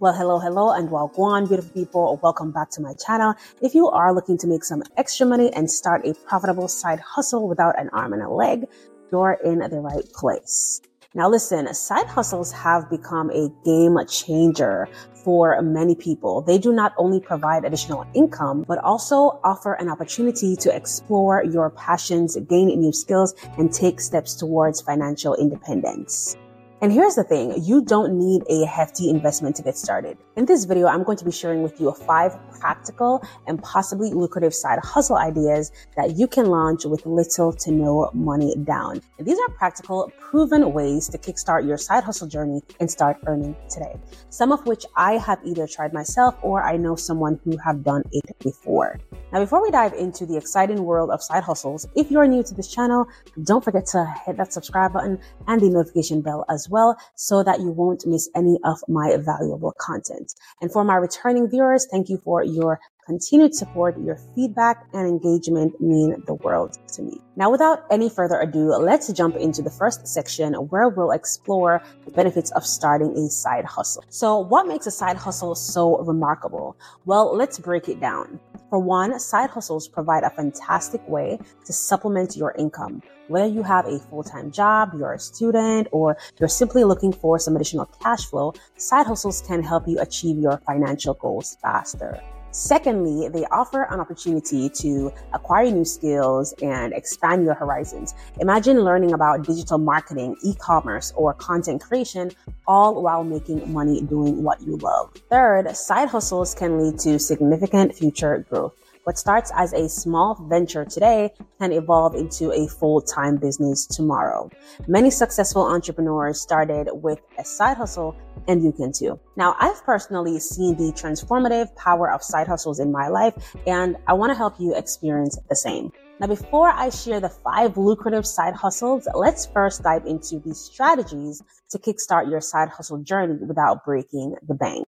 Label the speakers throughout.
Speaker 1: Well, hello, hello, and welcome, beautiful people. Welcome back to my channel. If you are looking to make some extra money and start a profitable side hustle without an arm and a leg, you're in the right place. Now, listen, side hustles have become a game changer for many people. They do not only provide additional income, but also offer an opportunity to explore your passions, gain new skills, and take steps towards financial independence. And here's the thing, you don't need a hefty investment to get started. In this video, I'm going to be sharing with you five practical and possibly lucrative side hustle ideas that you can launch with little to no money down. And these are practical, proven ways to kickstart your side hustle journey and start earning today. Some of which I have either tried myself or I know someone who have done it before. Now, before we dive into the exciting world of side hustles, if you're new to this channel, don't forget to hit that subscribe button and the notification bell as well so that you won't miss any of my valuable content. And for my returning viewers, thank you for your continued support, your feedback and engagement mean the world to me. Now, without any further ado, let's jump into the first section where we'll explore the benefits of starting a side hustle. So what makes a side hustle so remarkable? Well, let's break it down. For one, side hustles provide a fantastic way to supplement your income. Whether you have a full-time job, you're a student, or you're simply looking for some additional cash flow, side hustles can help you achieve your financial goals faster. Secondly, they offer an opportunity to acquire new skills and expand your horizons. Imagine learning about digital marketing, e-commerce, or content creation, all while making money doing what you love. Third, side hustles can lead to significant future growth. What starts as a small venture today can evolve into a full-time business tomorrow. Many successful entrepreneurs started with a side hustle and you can too. Now, I've personally seen the transformative power of side hustles in my life and I want to help you experience the same. Now, before I share the five lucrative side hustles, let's first dive into the strategies to kickstart your side hustle journey without breaking the bank.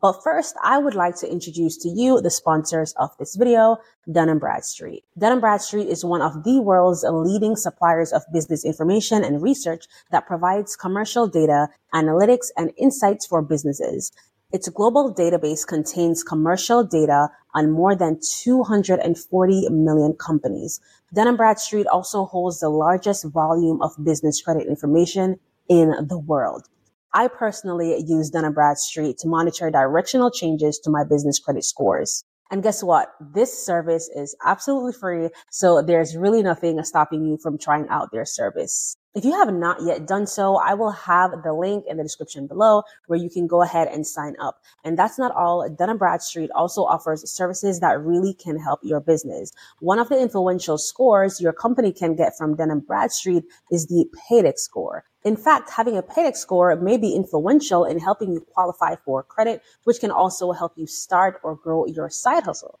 Speaker 1: But first, I would like to introduce to you the sponsors of this video, Dun & Bradstreet. Dun & Bradstreet is one of the world's leading suppliers of business information and research that provides commercial data, analytics, and insights for businesses. Its global database contains commercial data on more than 240 million companies. Dun & Bradstreet also holds the largest volume of business credit information in the world. I personally use Dun & Bradstreet to monitor directional changes to my business credit scores. And guess what? This service is absolutely free. So there's really nothing stopping you from trying out their service. If you have not yet done so, I will have the link in the description below where you can go ahead and sign up. And that's not all. Dun & Bradstreet also offers services that really can help your business. One of the influential scores your company can get from Dun & Bradstreet is the Paydex score. In fact, having a Paydex score may be influential in helping you qualify for credit, which can also help you start or grow your side hustle.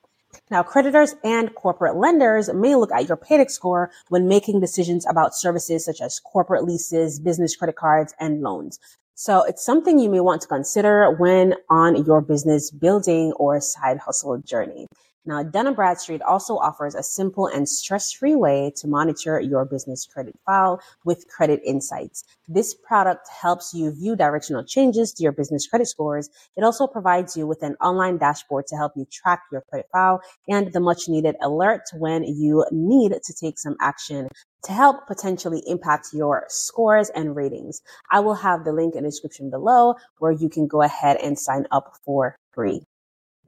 Speaker 1: Now, creditors and corporate lenders may look at your Paydex score when making decisions about services such as corporate leases, business credit cards, and loans. So it's something you may want to consider when on your business building or side hustle journey. Now, Dun & Bradstreet also offers a simple and stress-free way to monitor your business credit file with credit insights. This product helps you view directional changes to your business credit scores. It also provides you with an online dashboard to help you track your credit file and the much needed alert when you need to take some action to help potentially impact your scores and ratings. I will have the link in the description below where you can go ahead and sign up for free.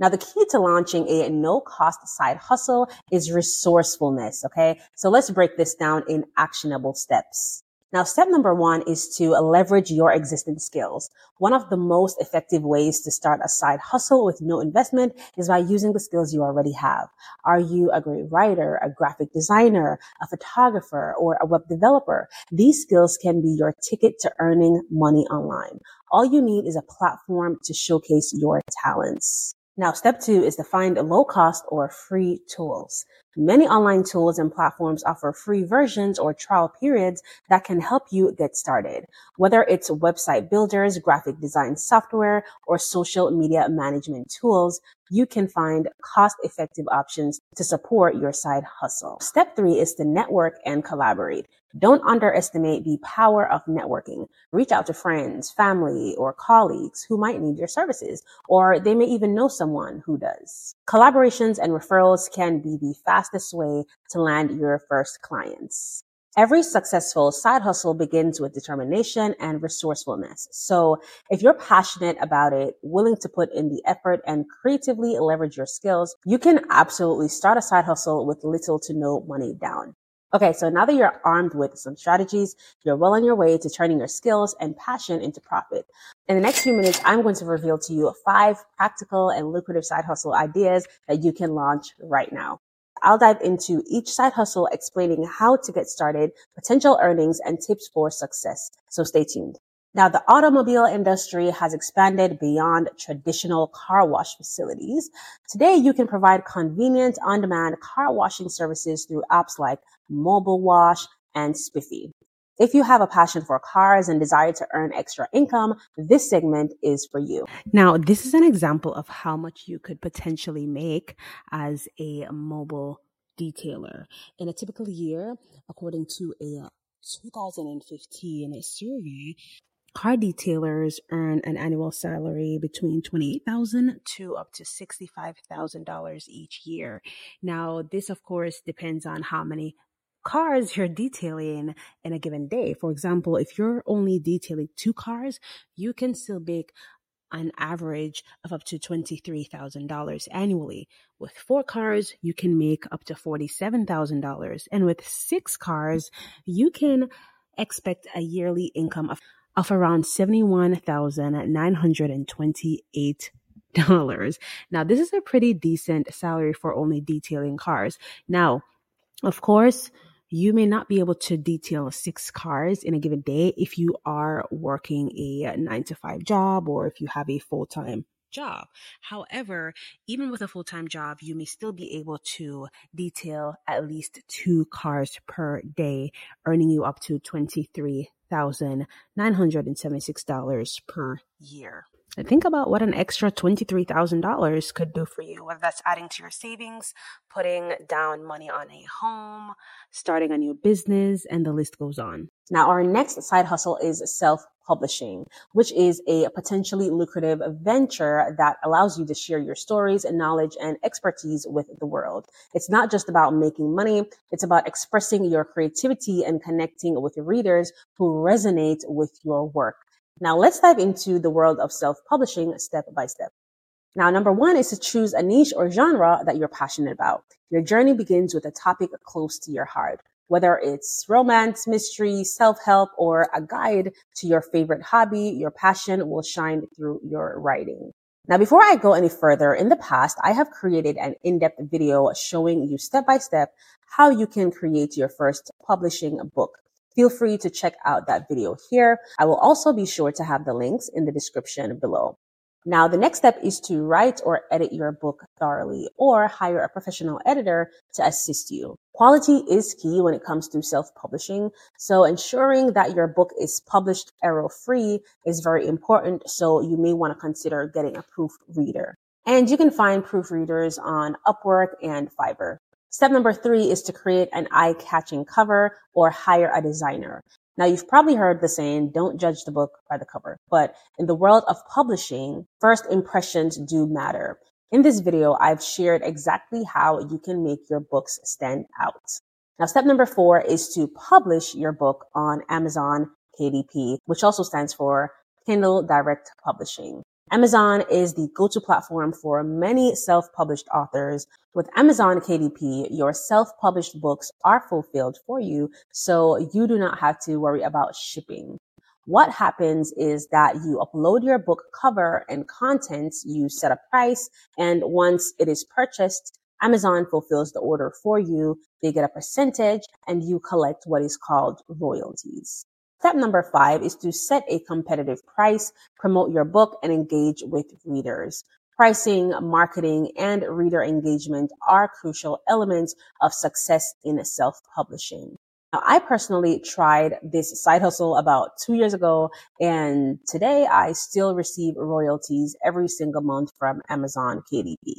Speaker 1: Now, the key to launching a no cost side hustle is resourcefulness. Okay. So let's break this down in actionable steps. Now, step number one is to leverage your existing skills. One of the most effective ways to start a side hustle with no investment is by using the skills you already have. Are you a great writer, a graphic designer, a photographer, or a web developer? These skills can be your ticket to earning money online. All you need is a platform to showcase your talents. Now, step two is to find low cost or free tools. Many online tools and platforms offer free versions or trial periods that can help you get started. Whether it's website builders, graphic design software, or social media management tools, you can find cost effective options to support your side hustle. Step three is to network and collaborate. Don't underestimate the power of networking. Reach out to friends, family, or colleagues who might need your services, or they may even know someone who does. Collaborations and referrals can be the fastest way to land your first clients. Every successful side hustle begins with determination and resourcefulness. So if you're passionate about it, willing to put in the effort and creatively leverage your skills, you can absolutely start a side hustle with little to no money down. Okay, so now that you're armed with some strategies, you're well on your way to turning your skills and passion into profit. In the next few minutes, I'm going to reveal to you five practical and lucrative side hustle ideas that you can launch right now. I'll dive into each side hustle explaining how to get started, potential earnings, and tips for success. So stay tuned. Now, the automobile industry has expanded beyond traditional car wash facilities. Today, you can provide convenient on-demand car washing services through apps like Mobile Wash and Spiffy. If you have a passion for cars and desire to earn extra income, this segment is for you.
Speaker 2: Now, this is an example of how much you could potentially make as a mobile detailer. In a typical year, according to a uh, 2015 survey, car detailers earn an annual salary between 28000 to up to $65,000 each year. Now, this of course depends on how many cars you're detailing in a given day. For example, if you're only detailing two cars, you can still make an average of up to $23,000 annually. With four cars, you can make up to $47,000. And with six cars, you can expect a yearly income of, of around $71,928. Now, this is a pretty decent salary for only detailing cars. Now, of course, you may not be able to detail six cars in a given day if you are working a nine to five job or if you have a full time job. However, even with a full time job, you may still be able to detail at least two cars per day, earning you up to $23,976 per year. Think about what an extra $23,000 could do for you, whether that's adding to your savings, putting down money on a home, starting a new business, and the list goes on.
Speaker 1: Now, our next side hustle is self publishing, which is a potentially lucrative venture that allows you to share your stories and knowledge and expertise with the world. It's not just about making money. It's about expressing your creativity and connecting with readers who resonate with your work. Now let's dive into the world of self-publishing step by step. Now, number one is to choose a niche or genre that you're passionate about. Your journey begins with a topic close to your heart, whether it's romance, mystery, self-help, or a guide to your favorite hobby, your passion will shine through your writing. Now, before I go any further, in the past, I have created an in-depth video showing you step by step how you can create your first publishing book feel free to check out that video here. I will also be sure to have the links in the description below. Now, the next step is to write or edit your book thoroughly or hire a professional editor to assist you. Quality is key when it comes to self-publishing. So ensuring that your book is published error-free is very important. So you may want to consider getting a proofreader. And you can find proofreaders on Upwork and Fiverr. Step number three is to create an eye catching cover or hire a designer. Now, you've probably heard the saying, don't judge the book by the cover, but in the world of publishing, first impressions do matter. In this video, I've shared exactly how you can make your books stand out. Now, step number four is to publish your book on Amazon KDP, which also stands for Kindle Direct Publishing. Amazon is the go-to platform for many self-published authors. With Amazon KDP, your self-published books are fulfilled for you, so you do not have to worry about shipping. What happens is that you upload your book cover and contents, you set a price, and once it is purchased, Amazon fulfills the order for you. They get a percentage and you collect what is called royalties. Step number five is to set a competitive price, promote your book, and engage with readers. Pricing, marketing, and reader engagement are crucial elements of success in self-publishing. Now, I personally tried this side hustle about two years ago, and today I still receive royalties every single month from Amazon KDP.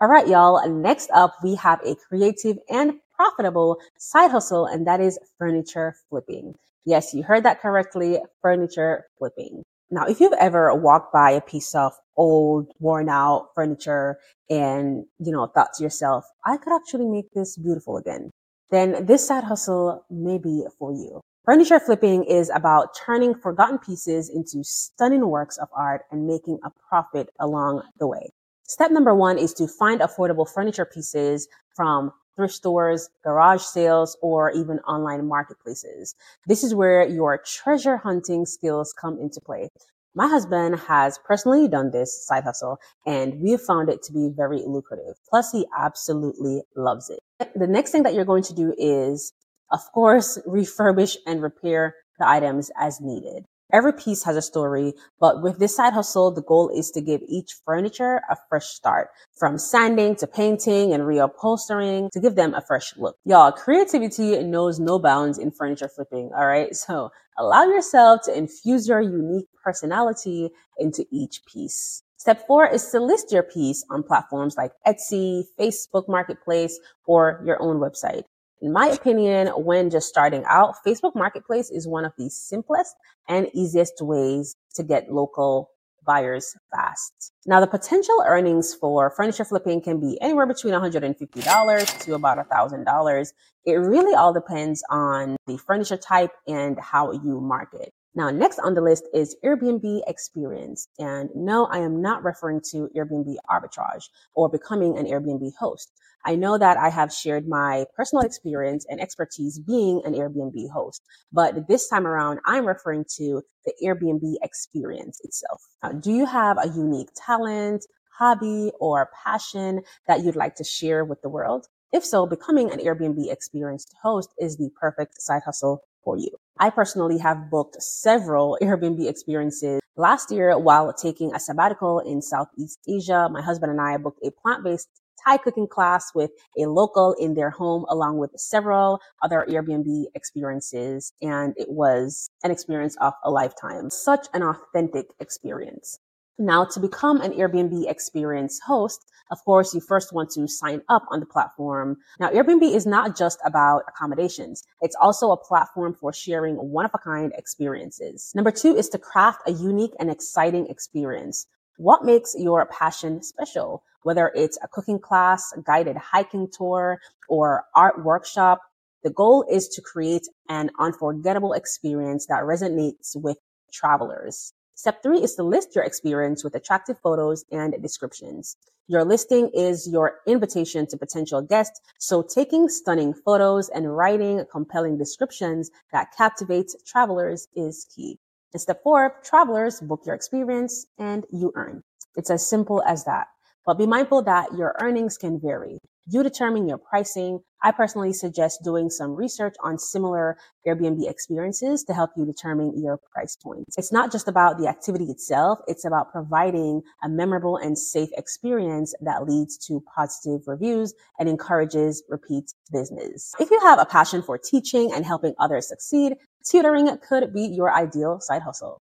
Speaker 1: All right, y'all. Next up, we have a creative and profitable side hustle, and that is furniture flipping. Yes, you heard that correctly. Furniture flipping. Now, if you've ever walked by a piece of old, worn out furniture and, you know, thought to yourself, I could actually make this beautiful again, then this side hustle may be for you. Furniture flipping is about turning forgotten pieces into stunning works of art and making a profit along the way. Step number one is to find affordable furniture pieces from thrift stores, garage sales, or even online marketplaces. This is where your treasure hunting skills come into play. My husband has personally done this side hustle and we have found it to be very lucrative. Plus, he absolutely loves it. The next thing that you're going to do is, of course, refurbish and repair the items as needed. Every piece has a story, but with this side hustle, the goal is to give each furniture a fresh start from sanding to painting and reupholstering to give them a fresh look. Y'all, creativity knows no bounds in furniture flipping. All right. So allow yourself to infuse your unique personality into each piece. Step four is to list your piece on platforms like Etsy, Facebook Marketplace, or your own website. In my opinion, when just starting out, Facebook Marketplace is one of the simplest and easiest ways to get local buyers fast. Now, the potential earnings for furniture flipping can be anywhere between $150 to about $1,000. It really all depends on the furniture type and how you market. Now, next on the list is Airbnb experience. And no, I am not referring to Airbnb arbitrage or becoming an Airbnb host. I know that I have shared my personal experience and expertise being an Airbnb host, but this time around, I'm referring to the Airbnb experience itself. Now, do you have a unique talent, hobby, or passion that you'd like to share with the world? If so, becoming an Airbnb experienced host is the perfect side hustle for you. I personally have booked several Airbnb experiences last year while taking a sabbatical in Southeast Asia. My husband and I booked a plant-based Thai cooking class with a local in their home, along with several other Airbnb experiences. And it was an experience of a lifetime. Such an authentic experience. Now, to become an Airbnb experience host, of course, you first want to sign up on the platform. Now, Airbnb is not just about accommodations. It's also a platform for sharing one of a kind experiences. Number two is to craft a unique and exciting experience. What makes your passion special? Whether it's a cooking class, a guided hiking tour, or art workshop, the goal is to create an unforgettable experience that resonates with travelers. Step three is to list your experience with attractive photos and descriptions. Your listing is your invitation to potential guests, so taking stunning photos and writing compelling descriptions that captivate travelers is key. And step four, travelers book your experience and you earn. It's as simple as that. But be mindful that your earnings can vary. You determine your pricing. I personally suggest doing some research on similar Airbnb experiences to help you determine your price points. It's not just about the activity itself. It's about providing a memorable and safe experience that leads to positive reviews and encourages repeat business. If you have a passion for teaching and helping others succeed, tutoring could be your ideal side hustle.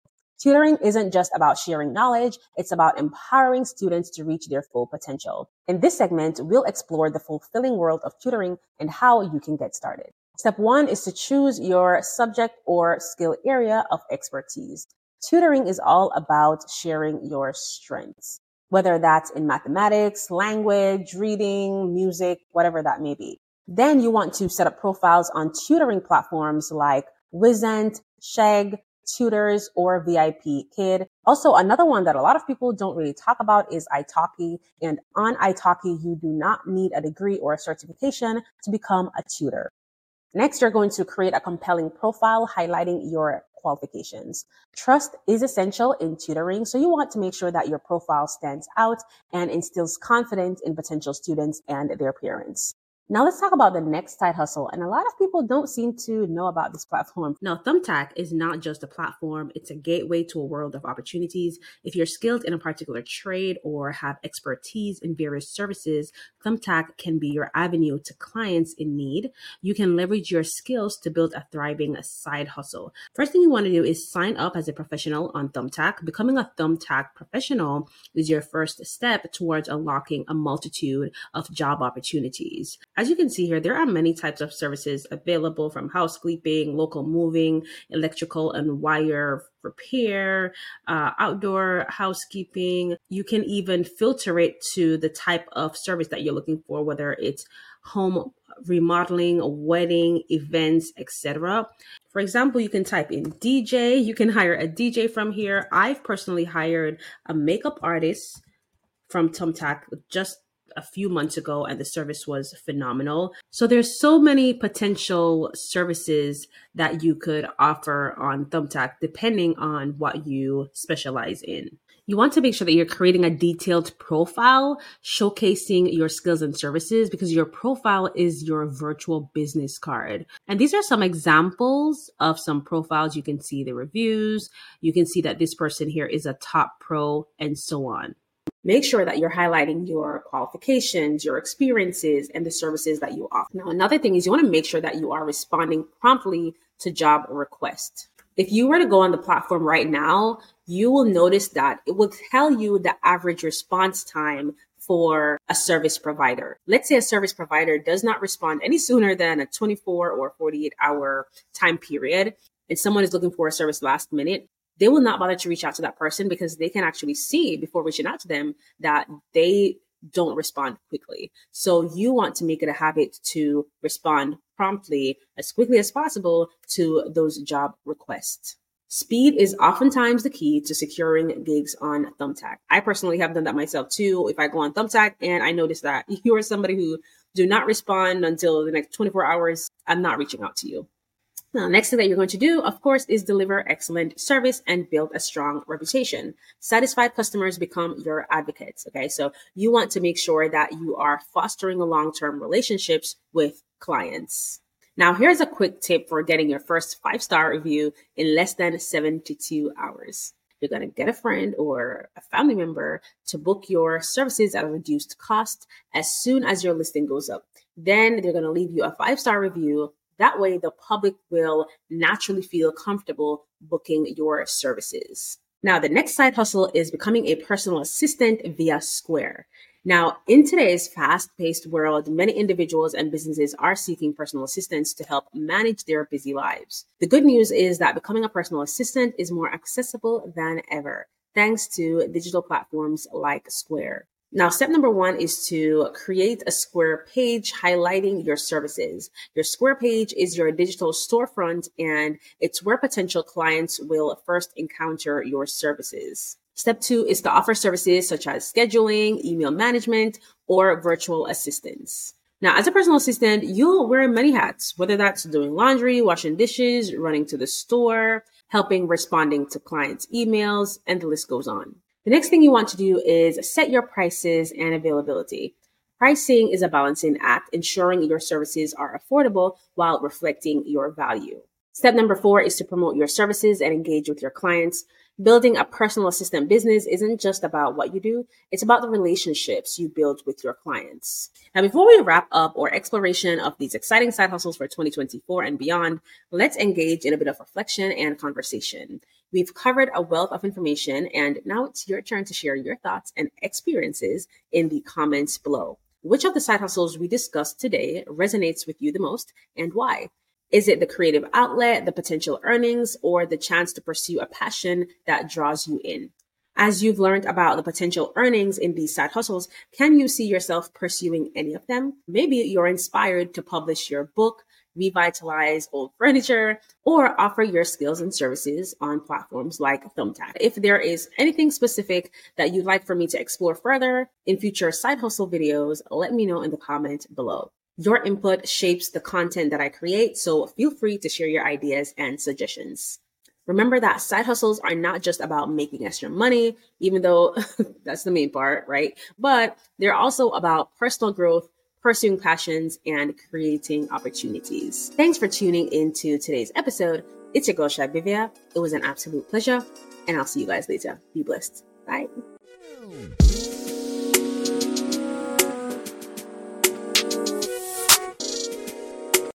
Speaker 1: Tutoring isn't just about sharing knowledge, it's about empowering students to reach their full potential. In this segment, we'll explore the fulfilling world of tutoring and how you can get started. Step one is to choose your subject or skill area of expertise. Tutoring is all about sharing your strengths, whether that's in mathematics, language, reading, music, whatever that may be. Then you want to set up profiles on tutoring platforms like Wyzant, Chegg, tutors or VIP kid. Also, another one that a lot of people don't really talk about is italki. And on italki, you do not need a degree or a certification to become a tutor. Next, you're going to create a compelling profile highlighting your qualifications. Trust is essential in tutoring, so you want to make sure that your profile stands out and instills confidence in potential students and their parents. Now let's talk about the next side hustle. And a lot of people don't seem to know about this platform.
Speaker 2: Now, Thumbtack is not just a platform, it's a gateway to a world of opportunities. If you're skilled in a particular trade or have expertise in various services, Thumbtack can be your avenue to clients in need. You can leverage your skills to build a thriving side hustle. First thing you want to do is sign up as a professional on Thumbtack. Becoming a Thumbtack professional is your first step towards unlocking a multitude of job opportunities. As you can see here, there are many types of services available from housekeeping, local moving, electrical and wire repair, uh, outdoor housekeeping. You can even filter it to the type of service that you're looking for, whether it's home remodeling, wedding, events, etc. For example, you can type in DJ. You can hire a DJ from here. I've personally hired a makeup artist from Thumbtack just a few months ago and the service was phenomenal. So there's so many potential services that you could offer on Thumbtack depending on what you specialize in. You want to make sure that you're creating a detailed profile showcasing your skills and services because your profile is your virtual business card. And these are some examples of some profiles. You can see the reviews. You can see that this person here is a top pro and so on make sure that you're highlighting your qualifications, your experiences, and the services that you offer. Now, another thing is you want to make sure that you are responding promptly to job requests. If you were to go on the platform right now, you will notice that it will tell you the average response time for a service provider. Let's say a service provider does not respond any sooner than a 24 or 48 hour time period and someone is looking for a service last minute, they will not bother to reach out to that person because they can actually see before reaching out to them that they don't respond quickly. So you want to make it a habit to respond promptly as quickly as possible to those job requests. Speed is oftentimes the key to securing gigs on Thumbtack. I personally have done that myself too. If I go on Thumbtack and I notice that you are somebody who do not respond until the next 24 hours, I'm not reaching out to you. Now, next thing that you're going to do, of course, is deliver excellent service and build a strong reputation. Satisfied customers become your advocates. Okay. So you want to make sure that you are fostering long-term relationships with clients. Now, here's a quick tip for getting your first five star review in less than 72 hours. You're going to get a friend or a family member to book your services at a reduced cost as soon as your listing goes up. Then they're going to leave you a five star review that way, the public will naturally feel comfortable booking your services. Now, the next side hustle is becoming a personal assistant via Square. Now, in today's fast paced world, many individuals and businesses are seeking personal assistants to help manage their busy lives. The good news is that becoming a personal assistant is more accessible than ever, thanks to digital platforms like Square. Now, step number one is to create a Square page highlighting your services. Your Square page is your digital storefront and it's where potential clients will first encounter your services. Step two is to offer services such as scheduling, email management, or virtual assistants. Now, as a personal assistant, you'll wear many hats, whether that's doing laundry, washing dishes, running to the store, helping responding to clients' emails, and the list goes on. The next thing you want to do is set your prices and availability. Pricing is a balancing act, ensuring your services are affordable while reflecting your value. Step number four is to promote your services and engage with your clients. Building a personal assistant business isn't just about what you do, it's about the relationships you build with your clients. Now, before we wrap up our exploration of these exciting side hustles for 2024 and beyond, let's engage in a bit of reflection and conversation. We've covered a wealth of information, and now it's your turn to share your thoughts and experiences in the comments below. Which of the side hustles we discussed today resonates with you the most and why? Is it the creative outlet, the potential earnings, or the chance to pursue a passion that draws you in? As you've learned about the potential earnings in these side hustles, can you see yourself pursuing any of them? Maybe you're inspired to publish your book, revitalize old furniture, or offer your skills and services on platforms like Thumbtack. If there is anything specific that you'd like for me to explore further in future side hustle videos, let me know in the comment below. Your input shapes the content that I create, so feel free to share your ideas and suggestions. Remember that side hustles are not just about making extra money, even though that's the main part, right? But they're also about personal growth,
Speaker 1: pursuing passions, and creating opportunities. Thanks for tuning into today's episode. It's your girl, Shibivia. It was an absolute pleasure, and I'll see you guys later. Be blessed. Bye.